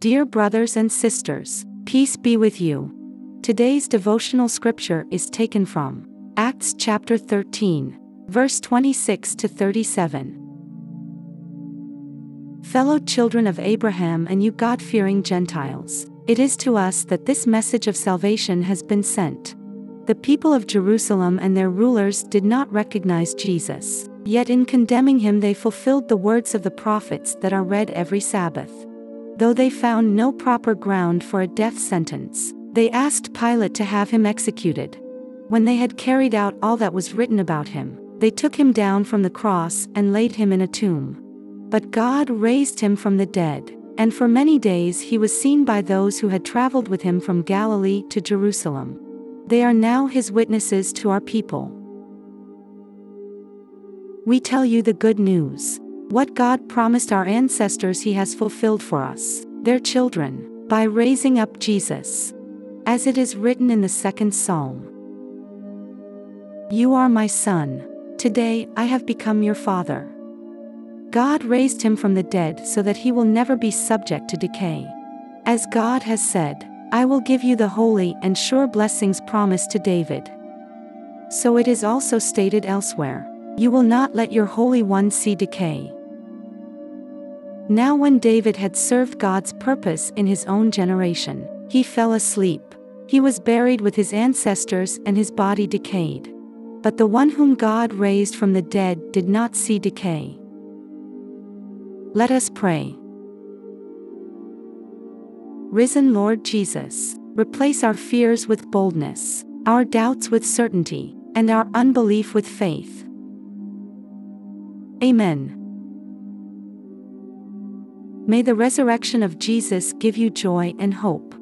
Dear brothers and sisters, peace be with you. Today's devotional scripture is taken from Acts chapter 13, verse 26 to 37. Fellow children of Abraham and you God fearing Gentiles, it is to us that this message of salvation has been sent. The people of Jerusalem and their rulers did not recognize Jesus, yet in condemning him they fulfilled the words of the prophets that are read every Sabbath. Though they found no proper ground for a death sentence, they asked Pilate to have him executed. When they had carried out all that was written about him, they took him down from the cross and laid him in a tomb. But God raised him from the dead, and for many days he was seen by those who had traveled with him from Galilee to Jerusalem. They are now his witnesses to our people. We tell you the good news. What God promised our ancestors He has fulfilled for us, their children, by raising up Jesus. As it is written in the second psalm You are my son, today I have become your father. God raised him from the dead so that he will never be subject to decay. As God has said, I will give you the holy and sure blessings promised to David. So it is also stated elsewhere You will not let your Holy One see decay. Now, when David had served God's purpose in his own generation, he fell asleep. He was buried with his ancestors and his body decayed. But the one whom God raised from the dead did not see decay. Let us pray. Risen Lord Jesus, replace our fears with boldness, our doubts with certainty, and our unbelief with faith. Amen. May the resurrection of Jesus give you joy and hope.